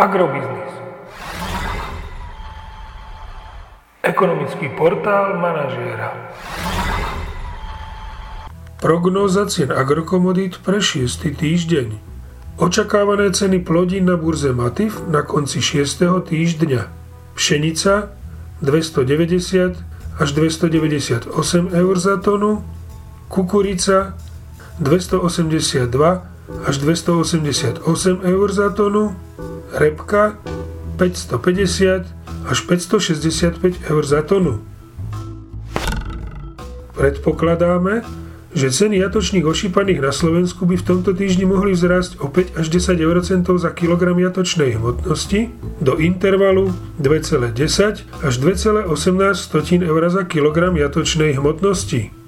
Agrobiznis. Ekonomický portál manažéra. Prognóza cien agrokomodít pre 6. týždeň. Očakávané ceny plodín na burze Matif na konci 6. týždňa. Pšenica 290 až 298 eur za tonu, kukurica 282 až 288 eur za tonu, repka 550 až 565 eur za tonu. Predpokladáme, že ceny jatočných ošípaných na Slovensku by v tomto týždni mohli vzrásť o 5 až 10 eurocentov za kilogram jatočnej hmotnosti do intervalu 2,10 až 2,18 eur za kilogram jatočnej hmotnosti.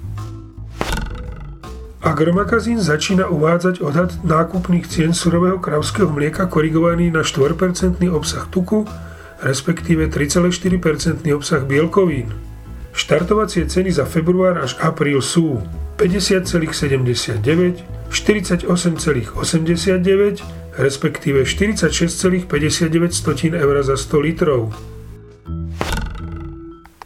Agromakazín začína uvádzať odhad nákupných cien surového kravského mlieka korigovaný na 4% obsah tuku, respektíve 3,4% obsah bielkovín. Štartovacie ceny za február až apríl sú 50,79, 48,89, respektíve 46,59 eur za 100 litrov.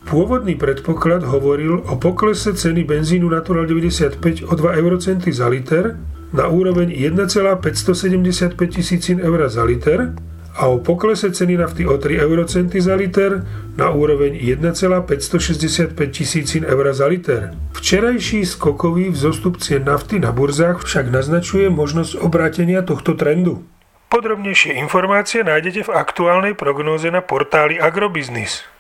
Pôvodný predpoklad hovoril o poklese ceny benzínu Natural 95 o 2 eurocenty za liter na úroveň 1,575 tisícin eur za liter a o poklese ceny nafty o 3 eurocenty za liter na úroveň 1,565 tisícin eur za liter. Včerajší skokový vzostup cien nafty na burzách však naznačuje možnosť obrátenia tohto trendu. Podrobnejšie informácie nájdete v aktuálnej prognóze na portáli Agrobiznis.